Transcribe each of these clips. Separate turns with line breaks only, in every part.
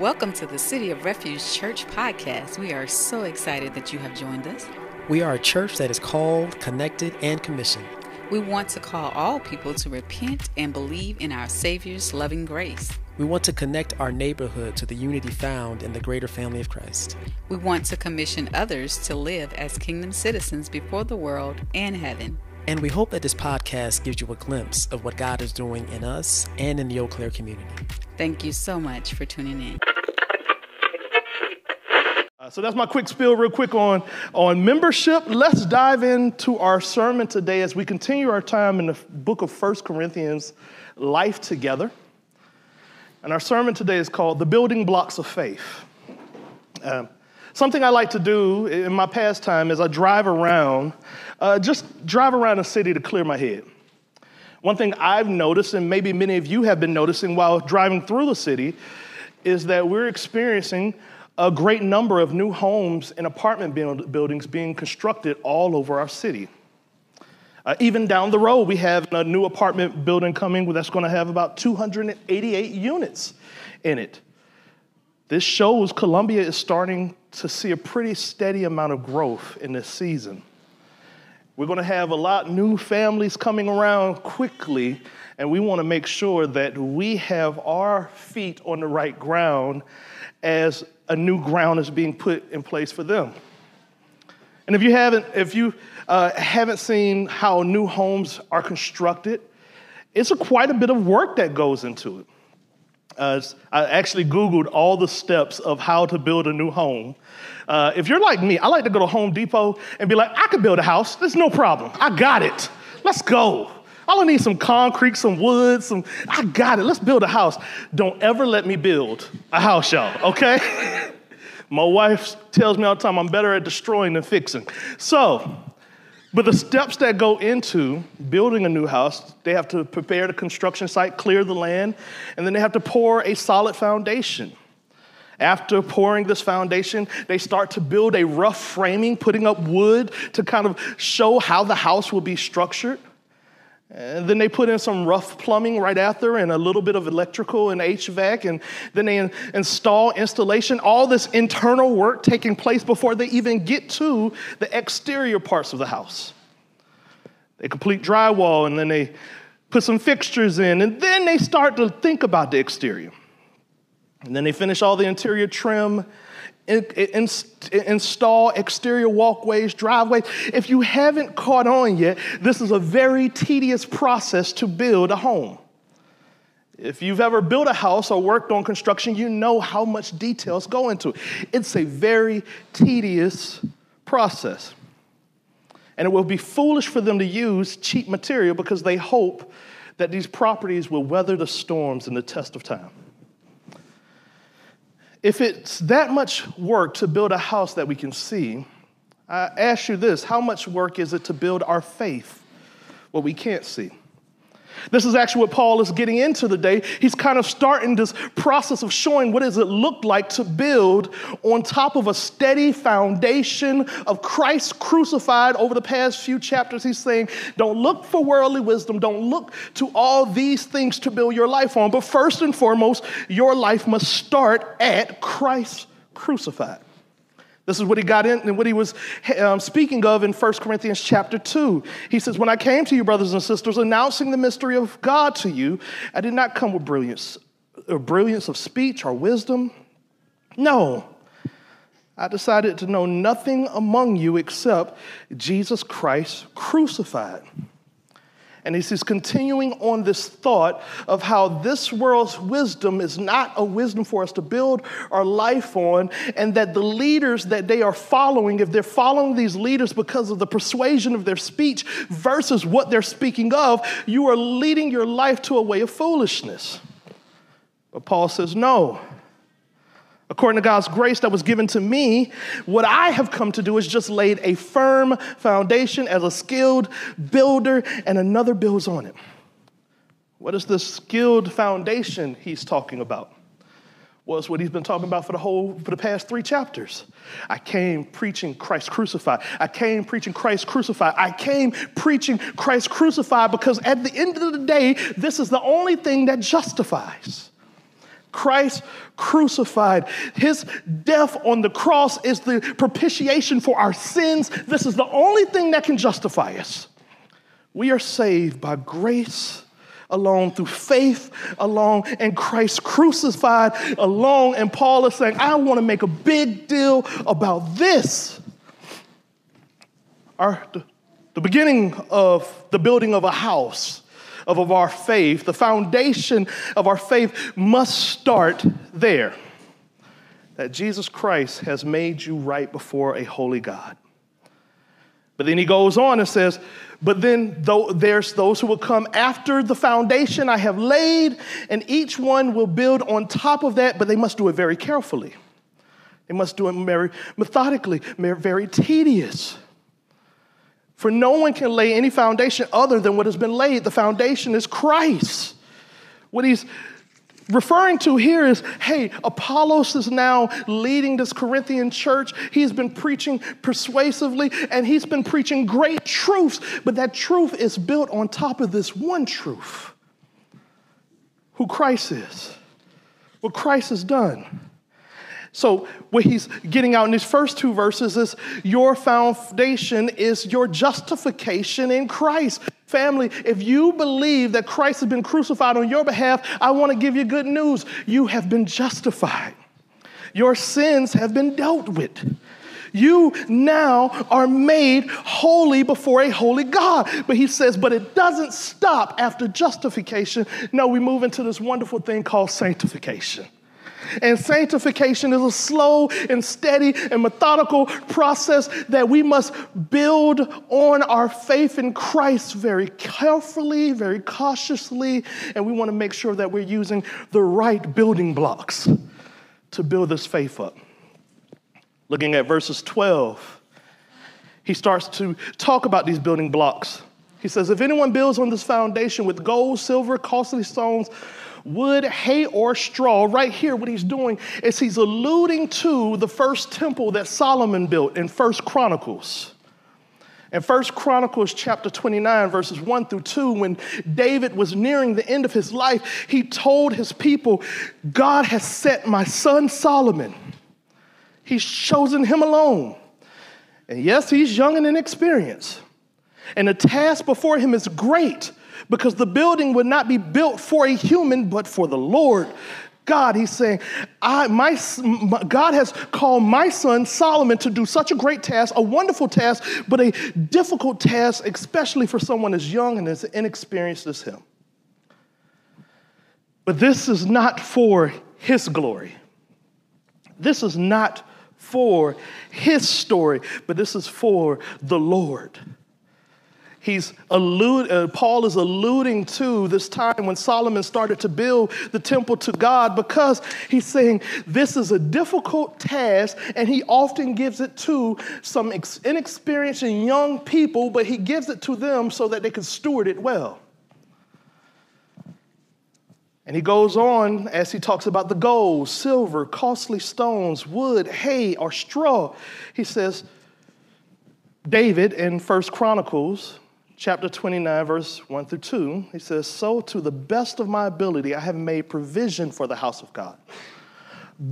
Welcome to the City of Refuge Church podcast. We are so excited that you have joined us.
We are a church that is called, connected, and commissioned.
We want to call all people to repent and believe in our Savior's loving grace.
We want to connect our neighborhood to the unity found in the greater family of Christ.
We want to commission others to live as kingdom citizens before the world and heaven.
And we hope that this podcast gives you a glimpse of what God is doing in us and in the Eau Claire community.
Thank you so much for tuning in.
Uh, so that's my quick spiel, real quick on, on membership. Let's dive into our sermon today as we continue our time in the book of First Corinthians, Life Together. And our sermon today is called The Building Blocks of Faith. Uh, something I like to do in my pastime is I drive around, uh, just drive around the city to clear my head. One thing I've noticed, and maybe many of you have been noticing while driving through the city, is that we're experiencing a great number of new homes and apartment build- buildings being constructed all over our city. Uh, even down the road, we have a new apartment building coming that's going to have about 288 units in it. This shows Columbia is starting to see a pretty steady amount of growth in this season. We're going to have a lot of new families coming around quickly, and we want to make sure that we have our feet on the right ground as a new ground is being put in place for them. And if you haven't, if you uh, haven't seen how new homes are constructed, it's a quite a bit of work that goes into it. Uh, I actually Googled all the steps of how to build a new home. Uh, if you're like me, I like to go to Home Depot and be like, I could build a house. There's no problem. I got it. Let's go. All I need some concrete, some wood, some, I got it. Let's build a house. Don't ever let me build a house, y'all, okay? My wife tells me all the time I'm better at destroying than fixing. So, but the steps that go into building a new house, they have to prepare the construction site, clear the land, and then they have to pour a solid foundation. After pouring this foundation, they start to build a rough framing, putting up wood to kind of show how the house will be structured. And then they put in some rough plumbing right after and a little bit of electrical and HVAC. And then they in- install installation, all this internal work taking place before they even get to the exterior parts of the house. They complete drywall and then they put some fixtures in. And then they start to think about the exterior. And then they finish all the interior trim in, in, install exterior walkways, driveways. If you haven't caught on yet, this is a very tedious process to build a home. If you've ever built a house or worked on construction, you know how much details go into it. It's a very tedious process. And it will be foolish for them to use cheap material because they hope that these properties will weather the storms and the test of time. If it's that much work to build a house that we can see, I ask you this how much work is it to build our faith, what we can't see? This is actually what Paul is getting into today. He's kind of starting this process of showing what does it look like to build on top of a steady foundation of Christ crucified over the past few chapters. He's saying, don't look for worldly wisdom, don't look to all these things to build your life on, but first and foremost, your life must start at Christ crucified. This is what he got in and what he was um, speaking of in 1 Corinthians chapter 2. He says, When I came to you, brothers and sisters, announcing the mystery of God to you, I did not come with brilliance, or brilliance of speech or wisdom. No. I decided to know nothing among you except Jesus Christ crucified. And he's continuing on this thought of how this world's wisdom is not a wisdom for us to build our life on, and that the leaders that they are following, if they're following these leaders because of the persuasion of their speech versus what they're speaking of, you are leading your life to a way of foolishness. But Paul says, no. According to God's grace that was given to me, what I have come to do is just laid a firm foundation as a skilled builder, and another builds on it. What is the skilled foundation he's talking about? It's what he's been talking about for the whole, for the past three chapters. I came preaching Christ crucified. I came preaching Christ crucified. I came preaching Christ crucified because at the end of the day, this is the only thing that justifies. Christ crucified. His death on the cross is the propitiation for our sins. This is the only thing that can justify us. We are saved by grace alone, through faith alone, and Christ crucified alone. And Paul is saying, I want to make a big deal about this. Our, the, the beginning of the building of a house, of, of our faith, the foundation of our faith must start there. That Jesus Christ has made you right before a holy God. But then he goes on and says, But then though there's those who will come after the foundation I have laid, and each one will build on top of that, but they must do it very carefully. They must do it very methodically, very tedious. For no one can lay any foundation other than what has been laid. The foundation is Christ. What he's referring to here is hey, Apollos is now leading this Corinthian church. He's been preaching persuasively and he's been preaching great truths, but that truth is built on top of this one truth who Christ is, what Christ has done. So, what he's getting out in these first two verses is your foundation is your justification in Christ. Family, if you believe that Christ has been crucified on your behalf, I want to give you good news. You have been justified, your sins have been dealt with. You now are made holy before a holy God. But he says, but it doesn't stop after justification. No, we move into this wonderful thing called sanctification. And sanctification is a slow and steady and methodical process that we must build on our faith in Christ very carefully, very cautiously, and we want to make sure that we're using the right building blocks to build this faith up. Looking at verses 12, he starts to talk about these building blocks. He says, If anyone builds on this foundation with gold, silver, costly stones, wood, hay, or straw. Right here, what he's doing is he's alluding to the first temple that Solomon built in First Chronicles. In First Chronicles chapter 29, verses 1 through 2, when David was nearing the end of his life, he told his people, God has set my son Solomon. He's chosen him alone. And yes, he's young and inexperienced. And the task before him is great because the building would not be built for a human, but for the Lord. God, he's saying, I, my, my, God has called my son Solomon to do such a great task, a wonderful task, but a difficult task, especially for someone as young and as inexperienced as him. But this is not for his glory. This is not for his story, but this is for the Lord he's allude, uh, Paul is alluding to this time when Solomon started to build the temple to God because he's saying this is a difficult task and he often gives it to some ex- inexperienced and young people, but he gives it to them so that they can steward it well. And he goes on as he talks about the gold, silver, costly stones, wood, hay, or straw. He says, David in First Chronicles chapter 29, verse 1 through 2, he says, So to the best of my ability, I have made provision for the house of God.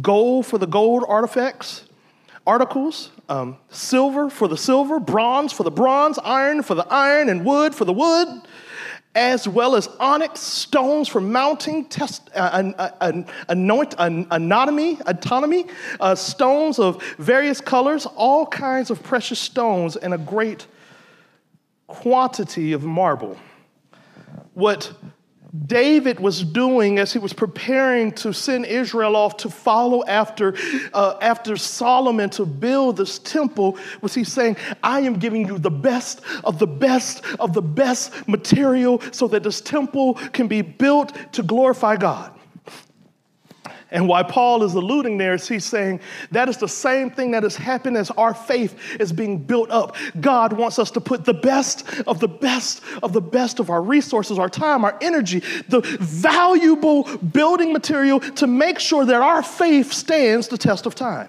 Gold for the gold artifacts, articles, um, silver for the silver, bronze for the bronze, iron for the iron, and wood for the wood, as well as onyx stones for mounting, test, uh, an, uh, an, anoint, an, anatomy, autonomy, uh, stones of various colors, all kinds of precious stones, and a great quantity of marble. What David was doing as he was preparing to send Israel off to follow after, uh, after Solomon to build this temple was he saying, I am giving you the best of the best of the best material so that this temple can be built to glorify God. And why Paul is alluding there is he's saying that is the same thing that has happened as our faith is being built up. God wants us to put the best of the best of the best of our resources, our time, our energy, the valuable building material to make sure that our faith stands the test of time.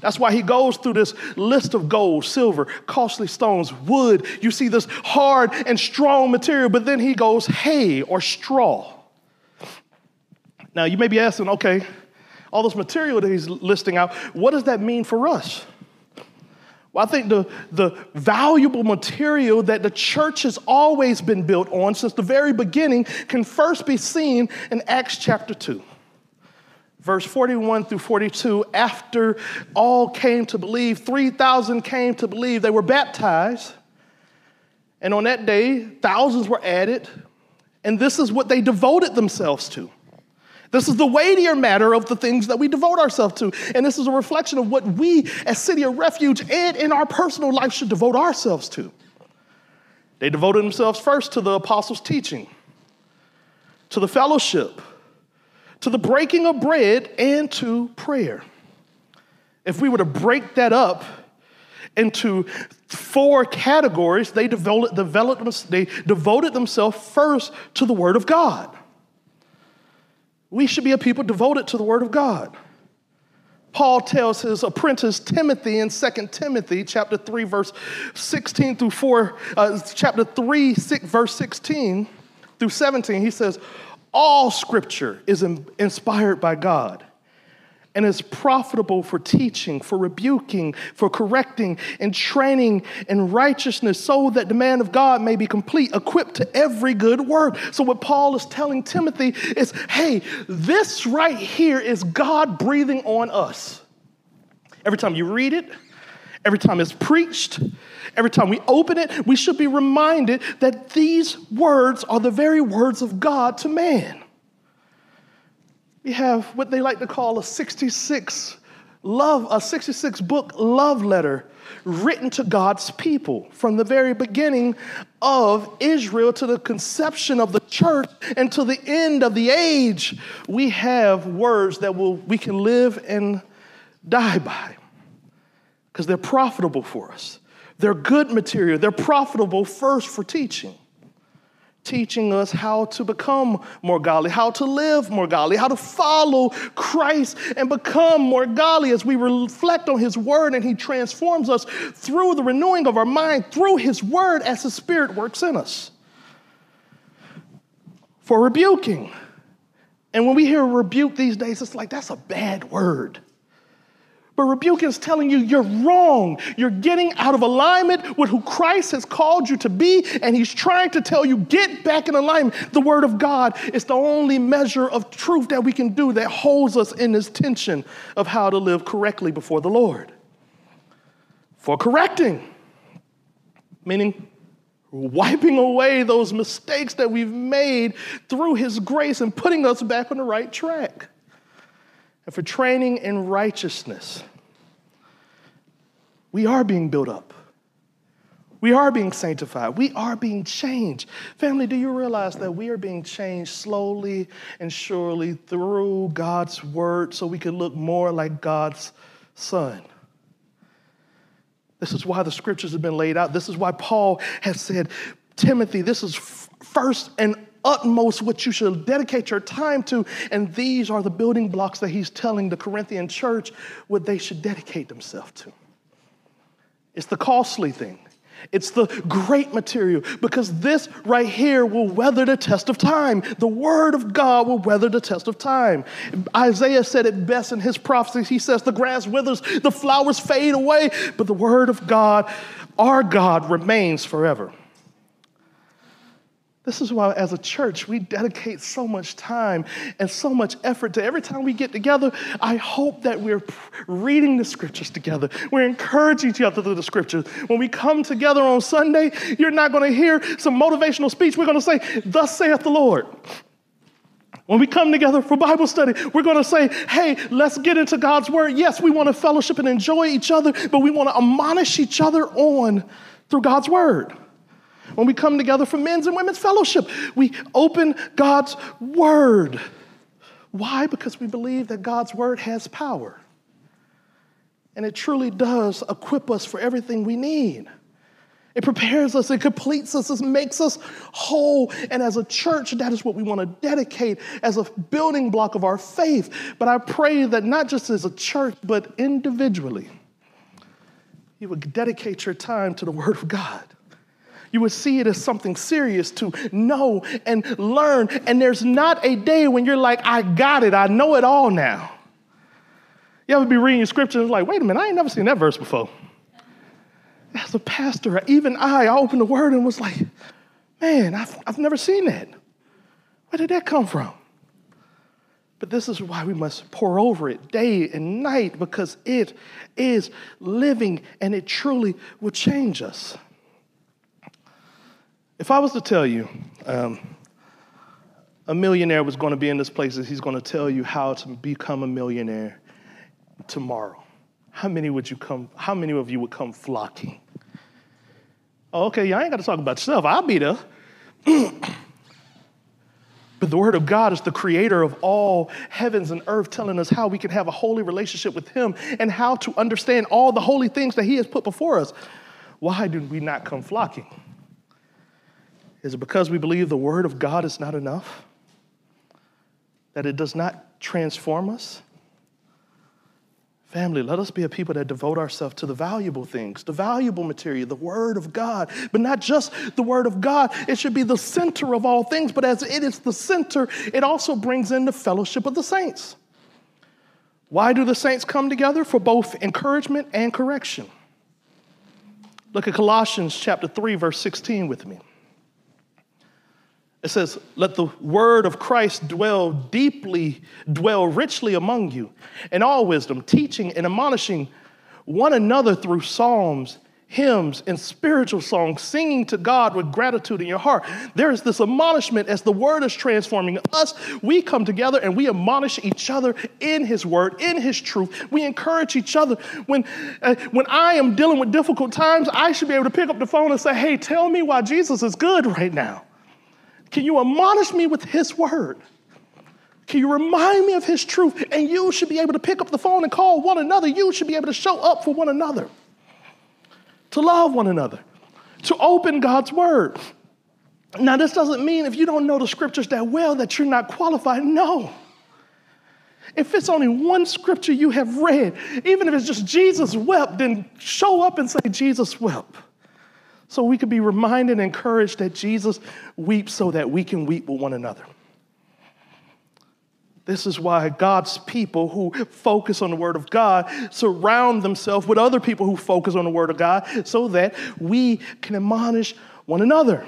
That's why he goes through this list of gold, silver, costly stones, wood. You see this hard and strong material, but then he goes hay or straw. Now, you may be asking, okay, all this material that he's listing out, what does that mean for us? Well, I think the, the valuable material that the church has always been built on since the very beginning can first be seen in Acts chapter 2. Verse 41 through 42, after all came to believe, 3,000 came to believe, they were baptized. And on that day, thousands were added. And this is what they devoted themselves to this is the weightier matter of the things that we devote ourselves to. And this is a reflection of what we, as City of Refuge, and in our personal life, should devote ourselves to. They devoted themselves first to the apostles' teaching, to the fellowship, to the breaking of bread, and to prayer. If we were to break that up into four categories, they devoted, developed, they devoted themselves first to the Word of God. We should be a people devoted to the Word of God. Paul tells his apprentice Timothy in 2 Timothy chapter 3 verse 16 through 4 uh, chapter 3 6, verse 16 through 17 he says all scripture is inspired by God and is profitable for teaching, for rebuking, for correcting, and training in righteousness, so that the man of God may be complete, equipped to every good work. So, what Paul is telling Timothy is hey, this right here is God breathing on us. Every time you read it, every time it's preached, every time we open it, we should be reminded that these words are the very words of God to man we have what they like to call a 66 love, a 66 book love letter written to God's people from the very beginning of Israel to the conception of the church and to the end of the age. We have words that will, we can live and die by because they're profitable for us. They're good material, they're profitable first for teaching teaching us how to become more godly, how to live more godly, how to follow Christ and become more godly as we reflect on His Word and He transforms us through the renewing of our mind, through His Word as the Spirit works in us. For rebuking. And when we hear rebuke these days, it's like that's a bad word. But rebuking is telling you you're wrong. You're getting out of alignment with who Christ has called you to be, and He's trying to tell you, get back in alignment. The Word of God is the only measure of truth that we can do that holds us in this tension of how to live correctly before the Lord. For correcting, meaning wiping away those mistakes that we've made through His grace and putting us back on the right track and for training in righteousness. We are being built up. We are being sanctified. We are being changed. Family, do you realize that we are being changed slowly and surely through God's word so we can look more like God's Son? This is why the scriptures have been laid out. This is why Paul has said, Timothy, this is first and utmost what you should dedicate your time to. And these are the building blocks that he's telling the Corinthian church what they should dedicate themselves to. It's the costly thing. It's the great material because this right here will weather the test of time. The Word of God will weather the test of time. Isaiah said it best in his prophecies. He says, The grass withers, the flowers fade away, but the Word of God, our God, remains forever. This is why, as a church, we dedicate so much time and so much effort to every time we get together. I hope that we're reading the scriptures together. We're encouraging each other through the scriptures. When we come together on Sunday, you're not going to hear some motivational speech. We're going to say, Thus saith the Lord. When we come together for Bible study, we're going to say, hey, let's get into God's word. Yes, we want to fellowship and enjoy each other, but we want to admonish each other on through God's word. When we come together for men's and women's fellowship, we open God's Word. Why? Because we believe that God's Word has power. And it truly does equip us for everything we need. It prepares us, it completes us, it makes us whole. And as a church, that is what we want to dedicate as a building block of our faith. But I pray that not just as a church, but individually, you would dedicate your time to the Word of God You would see it as something serious to know and learn. And there's not a day when you're like, I got it, I know it all now. You ever be reading your scripture and like, wait a minute, I ain't never seen that verse before. As a pastor, even I, I opened the word and was like, man, I've, I've never seen that. Where did that come from? But this is why we must pour over it day and night because it is living and it truly will change us. If I was to tell you um, a millionaire was going to be in this place, he's going to tell you how to become a millionaire tomorrow, how many would you come? How many of you would come flocking? Oh, okay, I ain't got to talk about yourself. I'll be there. But the Word of God is the creator of all heavens and earth, telling us how we can have a holy relationship with Him and how to understand all the holy things that He has put before us. Why do we not come flocking? Is it because we believe the Word of God is not enough? That it does not transform us? Family, let us be a people that devote ourselves to the valuable things, the valuable material, the Word of God. But not just the Word of God, it should be the center of all things. But as it is the center, it also brings in the fellowship of the saints. Why do the saints come together? For both encouragement and correction. Look at Colossians chapter 3, verse 16 with me. It says, Let the word of Christ dwell deeply, dwell richly among you, in all wisdom, teaching and admonishing one another through psalms, hymns, and spiritual songs, singing to God with gratitude in your heart. There is this admonishment as the word is transforming us. We come together and we admonish each other in his word, in his truth. We encourage each other. When, uh, when I am dealing with difficult times, I should be able to pick up the phone and say, Hey, tell me why Jesus is good right now. Can you admonish me with His word? Can you remind me of His truth? And you should be able to pick up the phone and call one another. You should be able to show up for one another, to love one another, to open God's word. Now, this doesn't mean if you don't know the scriptures that well that you're not qualified. No. If it's only one scripture you have read, even if it's just Jesus wept, then show up and say, Jesus wept. So we could be reminded and encouraged that Jesus weeps so that we can weep with one another. This is why God's people who focus on the Word of God surround themselves with other people who focus on the Word of God so that we can admonish one another.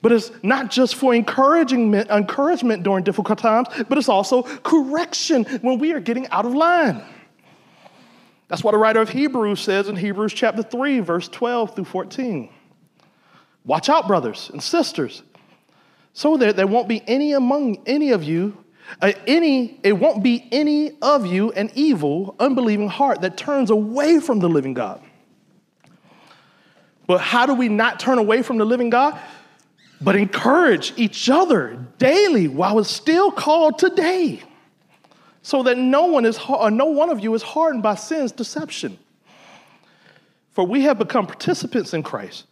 But it's not just for encouraging, encouragement during difficult times, but it's also correction when we are getting out of line. That's what the writer of Hebrews says in Hebrews chapter 3, verse 12 through 14. Watch out, brothers and sisters, so that there won't be any among any of you, uh, any, it won't be any of you an evil, unbelieving heart that turns away from the living God. But how do we not turn away from the living God? But encourage each other daily while it's still called today so that no one is or uh, no one of you is hardened by sin's deception. For we have become participants in Christ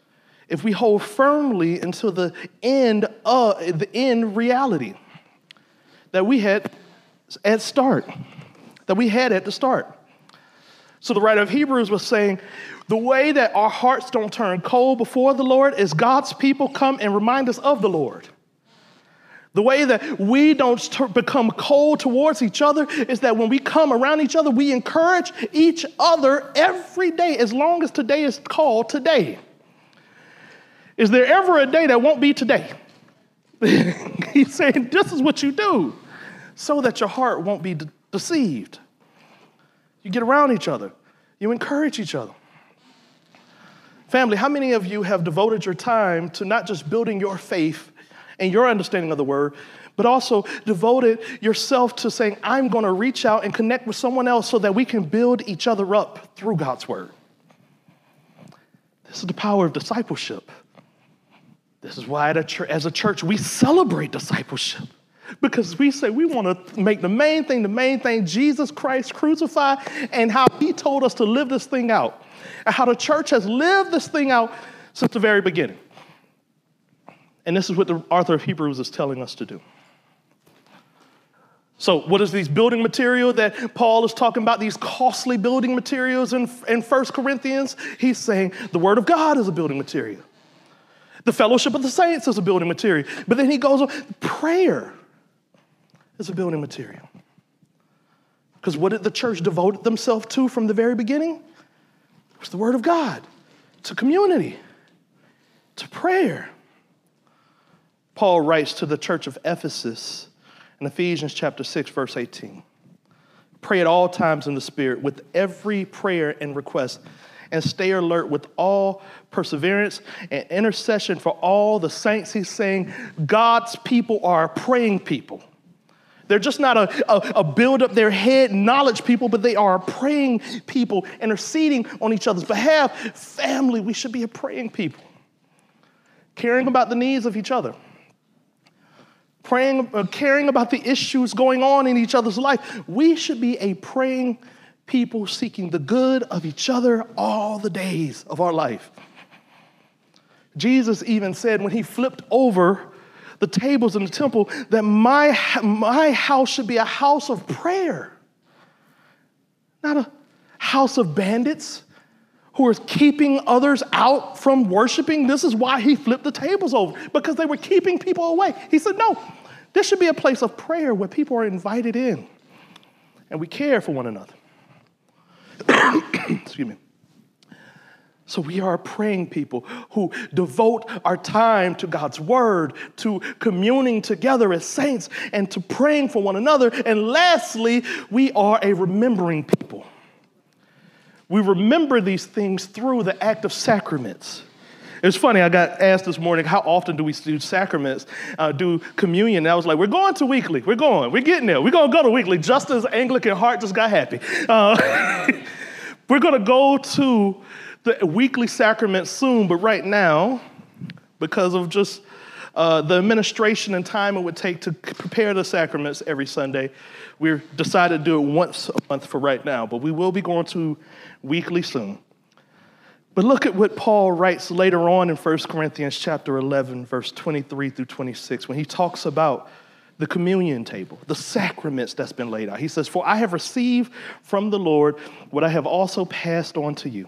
if we hold firmly until the end of the end reality that we had at start, that we had at the start. So the writer of Hebrews was saying, the way that our hearts don't turn cold before the Lord is God's people come and remind us of the Lord. The way that we don't become cold towards each other is that when we come around each other, we encourage each other every day, as long as today is called today. Is there ever a day that won't be today? He's saying, This is what you do so that your heart won't be de- deceived. You get around each other, you encourage each other. Family, how many of you have devoted your time to not just building your faith and your understanding of the word, but also devoted yourself to saying, I'm going to reach out and connect with someone else so that we can build each other up through God's word. This is the power of discipleship. This is why, as a church, we celebrate discipleship because we say we want to make the main thing the main thing Jesus Christ crucified and how he told us to live this thing out, and how the church has lived this thing out since the very beginning. And this is what the author of Hebrews is telling us to do. So, what is these building material that Paul is talking about? These costly building materials in, in 1 Corinthians? He's saying the Word of God is a building material. The fellowship of the saints is a building material. But then he goes on, prayer is a building material. Because what did the church devote themselves to from the very beginning? It was the Word of God, to community, to prayer. Paul writes to the church of Ephesus in Ephesians chapter 6, verse 18. Pray at all times in the Spirit with every prayer and request, and stay alert with all perseverance and intercession for all the saints. He's saying God's people are praying people. They're just not a, a, a, build up their head knowledge people, but they are praying people, interceding on each other's behalf. Family, we should be a praying people, caring about the needs of each other praying, uh, caring about the issues going on in each other's life. We should be a praying people seeking the good of each other all the days of our life. Jesus even said when he flipped over the tables in the temple that my, my house should be a house of prayer, not a house of bandits who keeping others out from worshiping. This is why he flipped the tables over, because they were keeping people away. He said, No, this should be a place of prayer where people are invited in and we care for one another. Excuse me. So we are praying people who devote our time to God's word, to communing together as saints, and to praying for one another. And lastly, we are a remembering people. We remember these things through the act of sacraments. It's funny, I got asked this morning, how often do we do sacraments, uh, do communion? And I was like, we're going to weekly. We're going. We're getting there. We're going to go to weekly, just as Anglican heart just got happy. Uh, we're going to go to the weekly sacrament soon, but right now, because of just uh, the administration and time it would take to prepare the sacraments every Sunday, we decided to do it once a month for right now, but we will be going to weekly soon. But look at what Paul writes later on in 1 Corinthians chapter 11 verse 23 through 26 when he talks about the communion table, the sacraments that's been laid out. He says, "For I have received from the Lord what I have also passed on to you."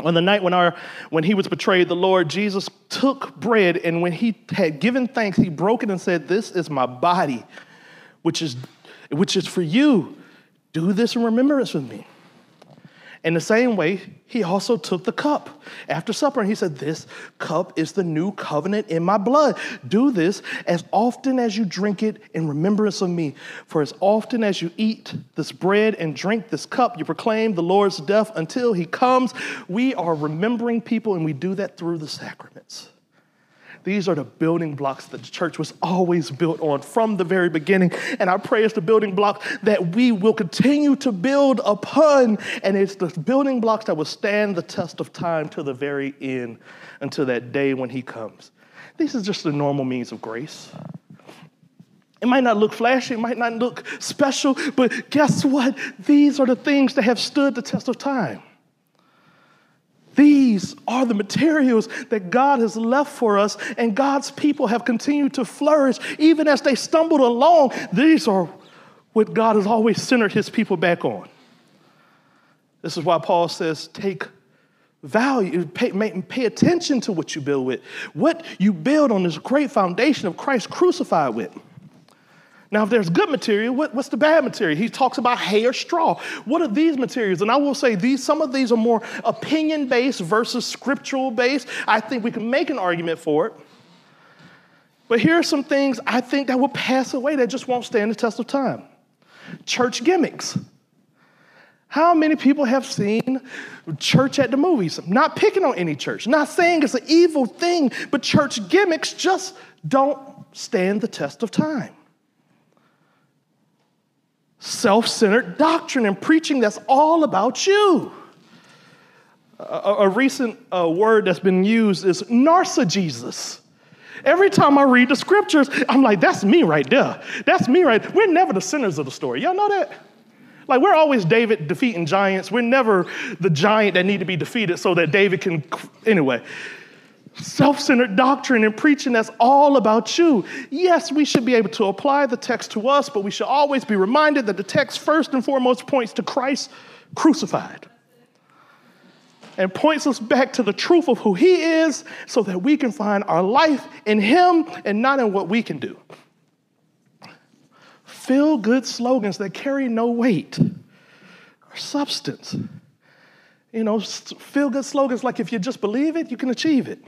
On the night when, our, when he was betrayed, the Lord Jesus took bread, and when he had given thanks, he broke it and said, This is my body, which is, which is for you. Do this in remembrance of me. In the same way, he also took the cup after supper and he said, This cup is the new covenant in my blood. Do this as often as you drink it in remembrance of me. For as often as you eat this bread and drink this cup, you proclaim the Lord's death until he comes. We are remembering people and we do that through the sacraments. These are the building blocks that the church was always built on from the very beginning. And I pray it's the building blocks that we will continue to build upon. And it's the building blocks that will stand the test of time to the very end until that day when He comes. This is just the normal means of grace. It might not look flashy, it might not look special, but guess what? These are the things that have stood the test of time. These are the materials that God has left for us, and God's people have continued to flourish even as they stumbled along. These are what God has always centered his people back on. This is why Paul says, take value, pay, pay attention to what you build with. What you build on this great foundation of Christ crucified with. Now, if there's good material, what, what's the bad material? He talks about hay or straw. What are these materials? And I will say these, some of these are more opinion based versus scriptural based. I think we can make an argument for it. But here are some things I think that will pass away that just won't stand the test of time. Church gimmicks. How many people have seen church at the movies? not picking on any church, not saying it's an evil thing, but church gimmicks just don't stand the test of time self centered doctrine and preaching that's all about you. A, a recent uh, word that's been used is narcissism. Every time I read the scriptures, I'm like, that's me right there. That's me right. We're never the sinners of the story. Y'all know that? Like we're always David defeating giants. We're never the giant that need to be defeated so that David can. Anyway, self centered doctrine and preaching that's all about you. Yes, we should be able to apply the text to us, but we should always be reminded that the text first and foremost points to Christ crucified and points us back to the truth of who He is so that we can find our life in Him and not in what we can do. Feel good slogans that carry no weight or substance. You know, feel good slogans like if you just believe it, you can achieve it.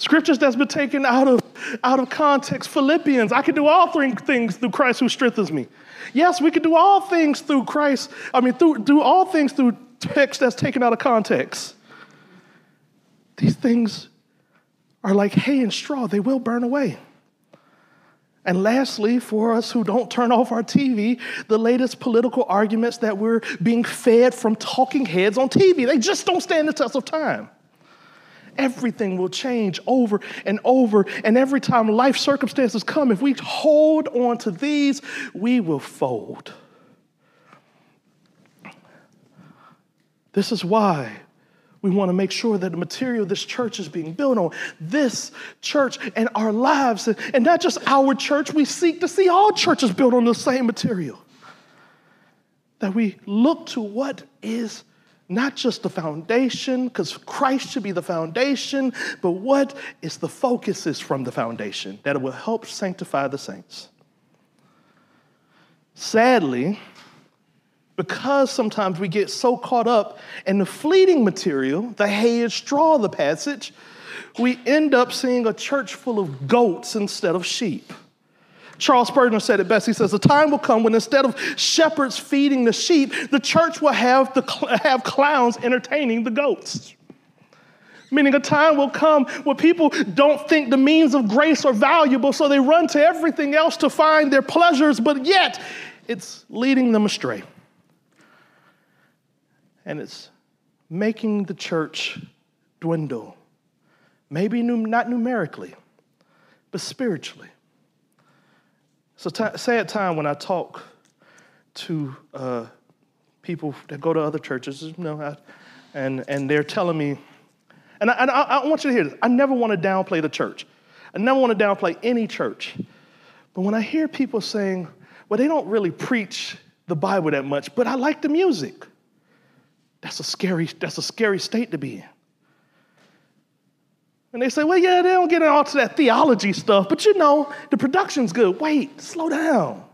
Scriptures that's been taken out of, out of context. Philippians, I can do all three things through Christ who strengthens me. Yes, we can do all things through Christ. I mean, through, do all things through text that's taken out of context. These things are like hay and straw, they will burn away. And lastly, for us who don't turn off our TV, the latest political arguments that we're being fed from talking heads on TV, they just don't stand the test of time. Everything will change over and over. And every time life circumstances come, if we hold on to these, we will fold. This is why we want to make sure that the material this church is being built on, this church and our lives, and not just our church, we seek to see all churches built on the same material. That we look to what is not just the foundation, because Christ should be the foundation, but what is the focus is from the foundation, that it will help sanctify the saints. Sadly, because sometimes we get so caught up in the fleeting material, the hay and straw of the passage, we end up seeing a church full of goats instead of sheep. Charles Spurgeon said it best. He says, The time will come when instead of shepherds feeding the sheep, the church will have, the, have clowns entertaining the goats. Meaning, a time will come where people don't think the means of grace are valuable, so they run to everything else to find their pleasures, but yet it's leading them astray and it's making the church dwindle. Maybe not numerically, but spiritually. It's a t- sad time when I talk to uh, people that go to other churches, you know, I, and, and they're telling me, and, I, and I, I want you to hear this I never want to downplay the church. I never want to downplay any church. But when I hear people saying, well, they don't really preach the Bible that much, but I like the music. That's a scary, that's a scary state to be in. And they say, well, yeah, they don't get into that theology stuff, but you know, the production's good. Wait, slow down.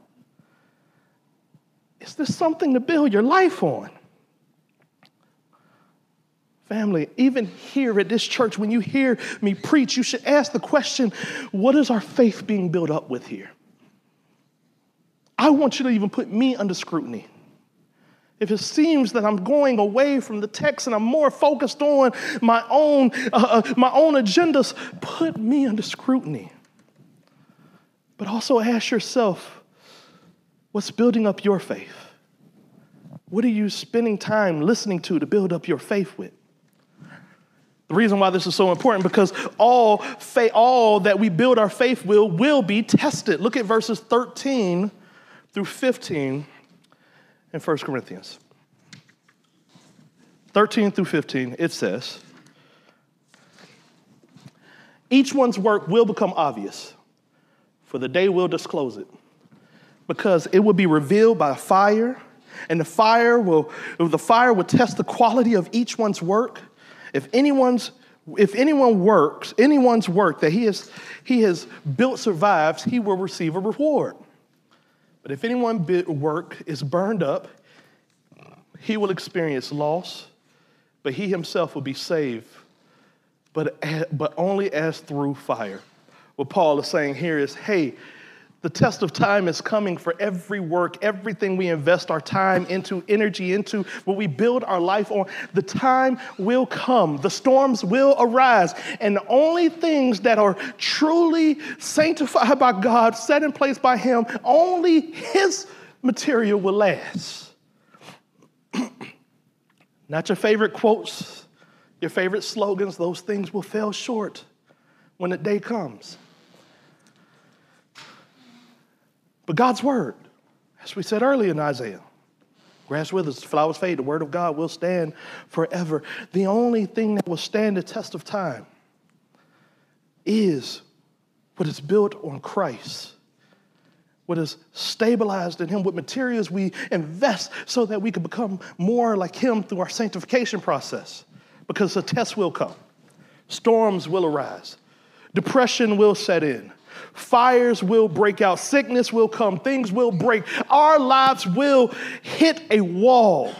Is there something to build your life on? Family, even here at this church, when you hear me preach, you should ask the question what is our faith being built up with here? I want you to even put me under scrutiny if it seems that I'm going away from the text and I'm more focused on my own, uh, uh, my own agendas, put me under scrutiny. But also ask yourself what's building up your faith? What are you spending time listening to to build up your faith with? The reason why this is so important because all all that we build our faith will will be tested. Look at verses 13 through 15 in 1 Corinthians 13 through 15, it says, Each one's work will become obvious, for the day will disclose it, because it will be revealed by fire, and the fire will the fire will test the quality of each one's work. If anyone's if anyone works, anyone's work that he has, he has built survives, he will receive a reward. But if anyone work is burned up, he will experience loss, but he himself will be saved, but, but only as through fire. What Paul is saying here is hey, the test of time is coming for every work, everything we invest our time into, energy into, what we build our life on. The time will come, the storms will arise, and only things that are truly sanctified by God, set in place by Him, only His material will last. Not your favorite quotes, your favorite slogans, those things will fail short when the day comes. But God's word, as we said earlier in Isaiah, grass withers, flowers fade, the word of God will stand forever. The only thing that will stand the test of time is what is built on Christ, what is stabilized in Him, what materials we invest so that we can become more like Him through our sanctification process. Because a test will come, storms will arise, depression will set in. Fires will break out, sickness will come, things will break, our lives will hit a wall.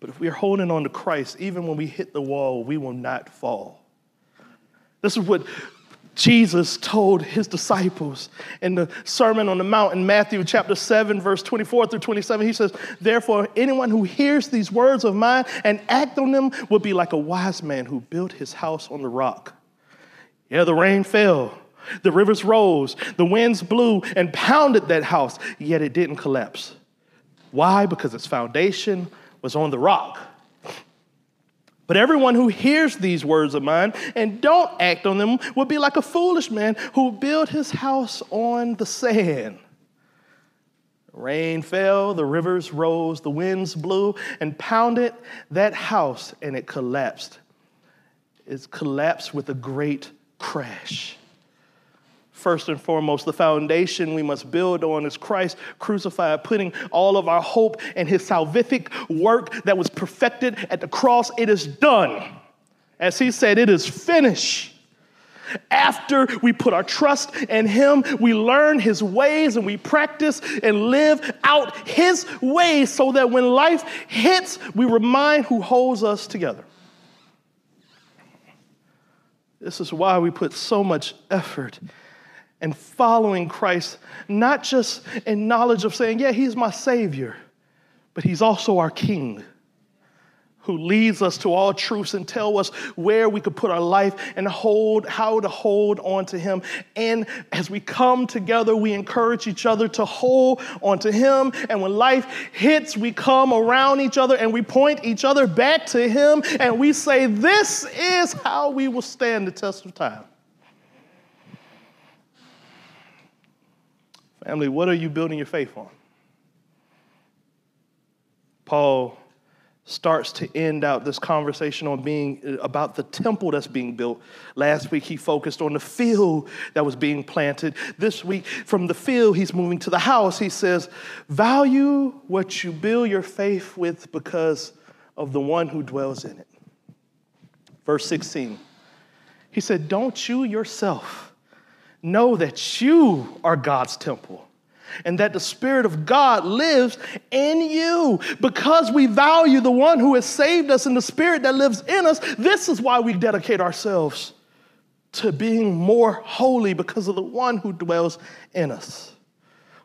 But if we're holding on to Christ, even when we hit the wall, we will not fall. This is what Jesus told his disciples in the Sermon on the Mount in Matthew chapter 7, verse 24 through 27. He says, Therefore, anyone who hears these words of mine and act on them will be like a wise man who built his house on the rock. Yeah, the rain fell, the rivers rose, the winds blew and pounded that house, yet it didn't collapse. Why? Because its foundation was on the rock. But everyone who hears these words of mine and don't act on them will be like a foolish man who built his house on the sand. Rain fell, the rivers rose, the winds blew and pounded that house, and it collapsed. It collapsed with a great crash. First and foremost, the foundation we must build on is Christ crucified, putting all of our hope in his salvific work that was perfected at the cross. It is done. As he said, it is finished. After we put our trust in Him, we learn His ways and we practice and live out His ways so that when life hits, we remind who holds us together. This is why we put so much effort and following Christ, not just in knowledge of saying, yeah, he's my Savior, but he's also our King who leads us to all truths and tell us where we could put our life and hold how to hold on to him. And as we come together we encourage each other to hold on to him. And when life hits we come around each other and we point each other back to him and we say this is how we will stand the test of time. Family, what are you building your faith on? Paul starts to end out this conversation on being about the temple that's being built. Last week he focused on the field that was being planted. This week from the field he's moving to the house. He says, "Value what you build your faith with because of the one who dwells in it." Verse 16. He said, "Don't you yourself know that you are God's temple and that the Spirit of God lives in you. Because we value the one who has saved us and the Spirit that lives in us, this is why we dedicate ourselves to being more holy because of the one who dwells in us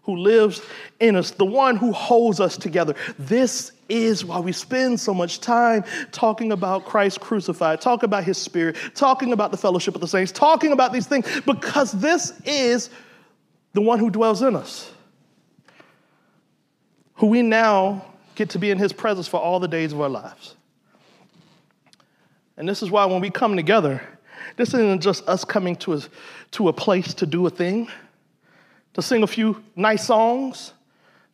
who lives in us, the one who holds us together. This is why we spend so much time talking about Christ crucified, talking about his spirit, talking about the fellowship of the saints, talking about these things, because this is the one who dwells in us, who we now get to be in his presence for all the days of our lives. And this is why when we come together, this isn't just us coming to a, to a place to do a thing to sing a few nice songs,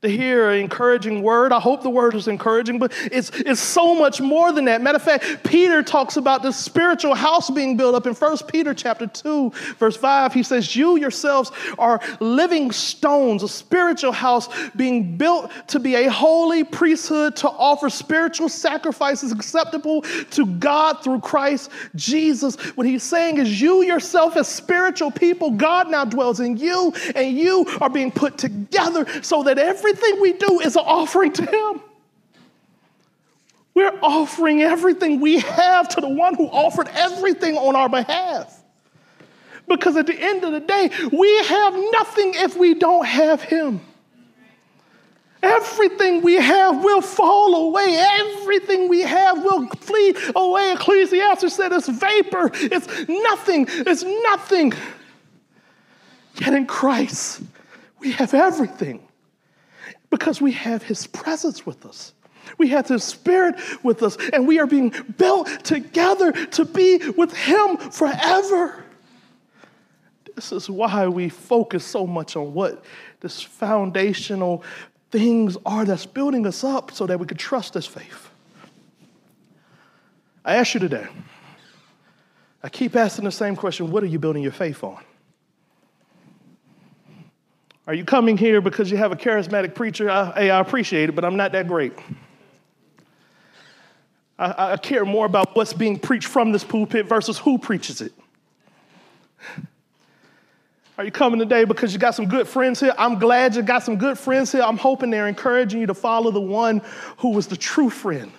to hear an encouraging word. I hope the word is encouraging, but it's, it's so much more than that. Matter of fact, Peter talks about this spiritual house being built up in 1 Peter chapter 2, verse 5. He says, You yourselves are living stones, a spiritual house being built to be a holy priesthood to offer spiritual sacrifices acceptable to God through Christ Jesus. What he's saying is, You yourself, as spiritual people, God now dwells in you, and you are being put together so that every everything we do is an offering to Him. We're offering everything we have to the one who offered everything on our behalf. Because at the end of the day, we have nothing if we don't have Him. Everything we have will fall away. Everything we have will flee away. Ecclesiastes said it's vapor, it's nothing, it's nothing. Yet in Christ, we have everything. Because we have His presence with us. We have His Spirit with us, and we are being built together to be with Him forever. This is why we focus so much on what this foundational things are that's building us up so that we can trust this faith. I ask you today I keep asking the same question what are you building your faith on? Are you coming here because you have a charismatic preacher? I, hey, I appreciate it, but I'm not that great. I, I care more about what's being preached from this pulpit versus who preaches it. Are you coming today because you got some good friends here? I'm glad you got some good friends here. I'm hoping they're encouraging you to follow the one who was the true friend,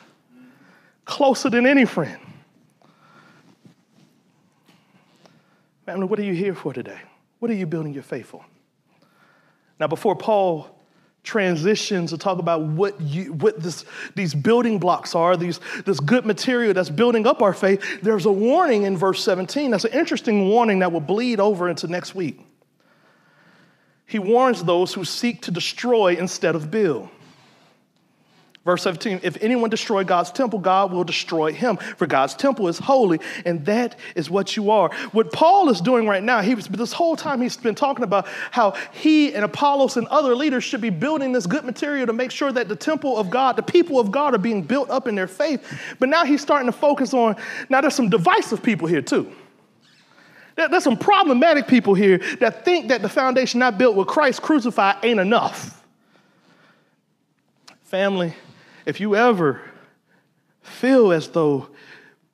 closer than any friend. Family, what are you here for today? What are you building your faith on? Now, before Paul transitions to talk about what, you, what this, these building blocks are, these, this good material that's building up our faith, there's a warning in verse 17. That's an interesting warning that will bleed over into next week. He warns those who seek to destroy instead of build. Verse 17, if anyone destroy God's temple, God will destroy him, for God's temple is holy, and that is what you are. What Paul is doing right now, he was, this whole time he's been talking about how he and Apollos and other leaders should be building this good material to make sure that the temple of God, the people of God are being built up in their faith. But now he's starting to focus on, now there's some divisive people here too. There's some problematic people here that think that the foundation I built with Christ crucified ain't enough. Family, if you ever feel as though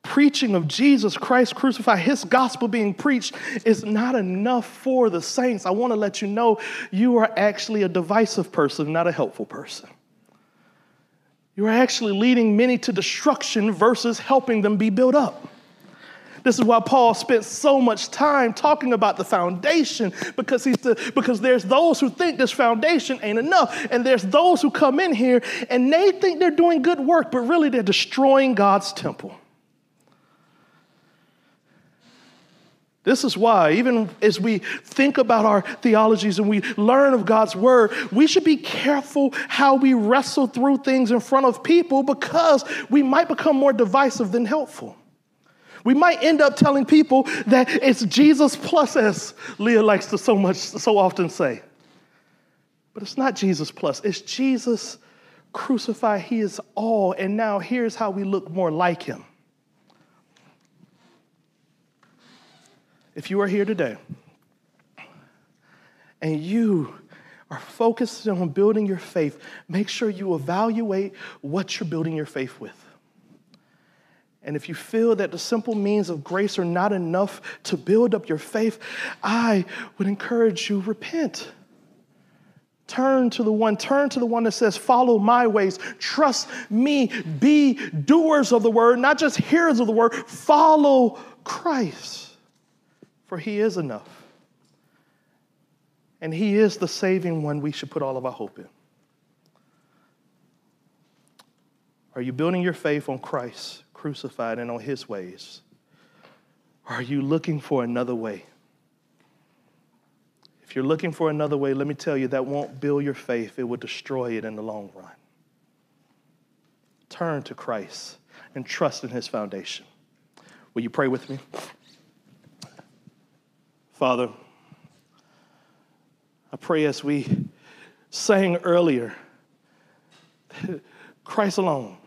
preaching of Jesus Christ crucified, his gospel being preached, is not enough for the saints, I want to let you know you are actually a divisive person, not a helpful person. You are actually leading many to destruction versus helping them be built up. This is why Paul spent so much time talking about the foundation because, he's the, because there's those who think this foundation ain't enough. And there's those who come in here and they think they're doing good work, but really they're destroying God's temple. This is why, even as we think about our theologies and we learn of God's word, we should be careful how we wrestle through things in front of people because we might become more divisive than helpful. We might end up telling people that it's Jesus plus, as Leah likes to so much, so often say. But it's not Jesus plus, it's Jesus crucified. He is all, and now here's how we look more like him. If you are here today and you are focused on building your faith, make sure you evaluate what you're building your faith with. And if you feel that the simple means of grace are not enough to build up your faith, I would encourage you repent. Turn to the one, turn to the one that says, Follow my ways, trust me, be doers of the word, not just hearers of the word. Follow Christ, for he is enough. And he is the saving one we should put all of our hope in. Are you building your faith on Christ? Crucified and on his ways? Or are you looking for another way? If you're looking for another way, let me tell you that won't build your faith, it will destroy it in the long run. Turn to Christ and trust in his foundation. Will you pray with me? Father, I pray as we sang earlier, Christ alone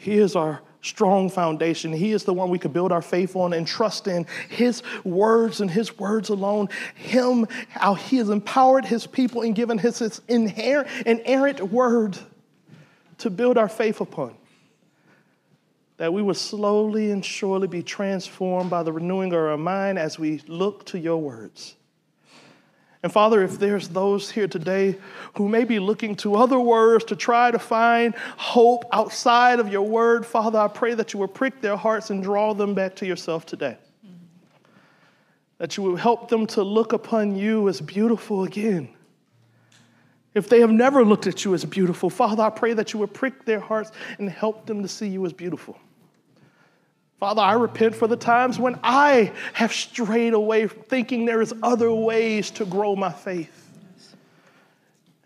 he is our strong foundation. He is the one we could build our faith on and trust in. His words and His words alone. Him, how He has empowered His people and given His, his inherent, word to build our faith upon. That we would slowly and surely be transformed by the renewing of our mind as we look to your words. And Father, if there's those here today who may be looking to other words to try to find hope outside of your word, Father, I pray that you will prick their hearts and draw them back to yourself today. That you will help them to look upon you as beautiful again. If they have never looked at you as beautiful, Father, I pray that you will prick their hearts and help them to see you as beautiful. Father, I repent for the times when I have strayed away thinking there is other ways to grow my faith.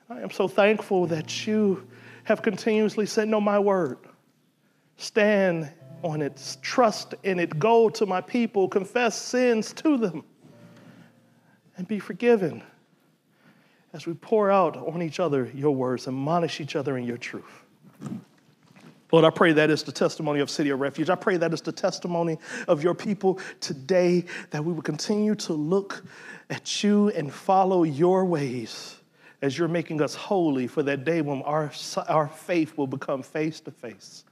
I am so thankful that you have continuously said, No, my word. Stand on it, trust in it, go to my people, confess sins to them, and be forgiven as we pour out on each other your words, admonish each other in your truth. Lord, I pray that is the testimony of City of Refuge. I pray that is the testimony of your people today, that we will continue to look at you and follow your ways as you're making us holy for that day when our, our faith will become face to face.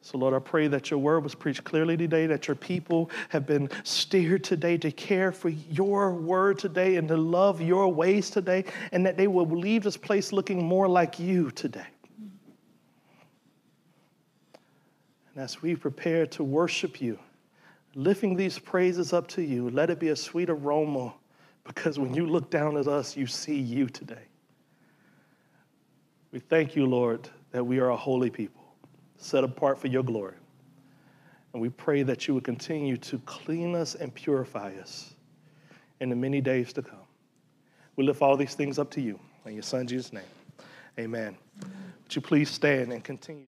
So, Lord, I pray that your word was preached clearly today, that your people have been steered today to care for your word today and to love your ways today, and that they will leave this place looking more like you today. And as we prepare to worship you, lifting these praises up to you, let it be a sweet aroma because when you look down at us, you see you today. We thank you, Lord, that we are a holy people, set apart for your glory. And we pray that you would continue to clean us and purify us in the many days to come. We lift all these things up to you. In your son Jesus' name, amen. Would you please stand and continue?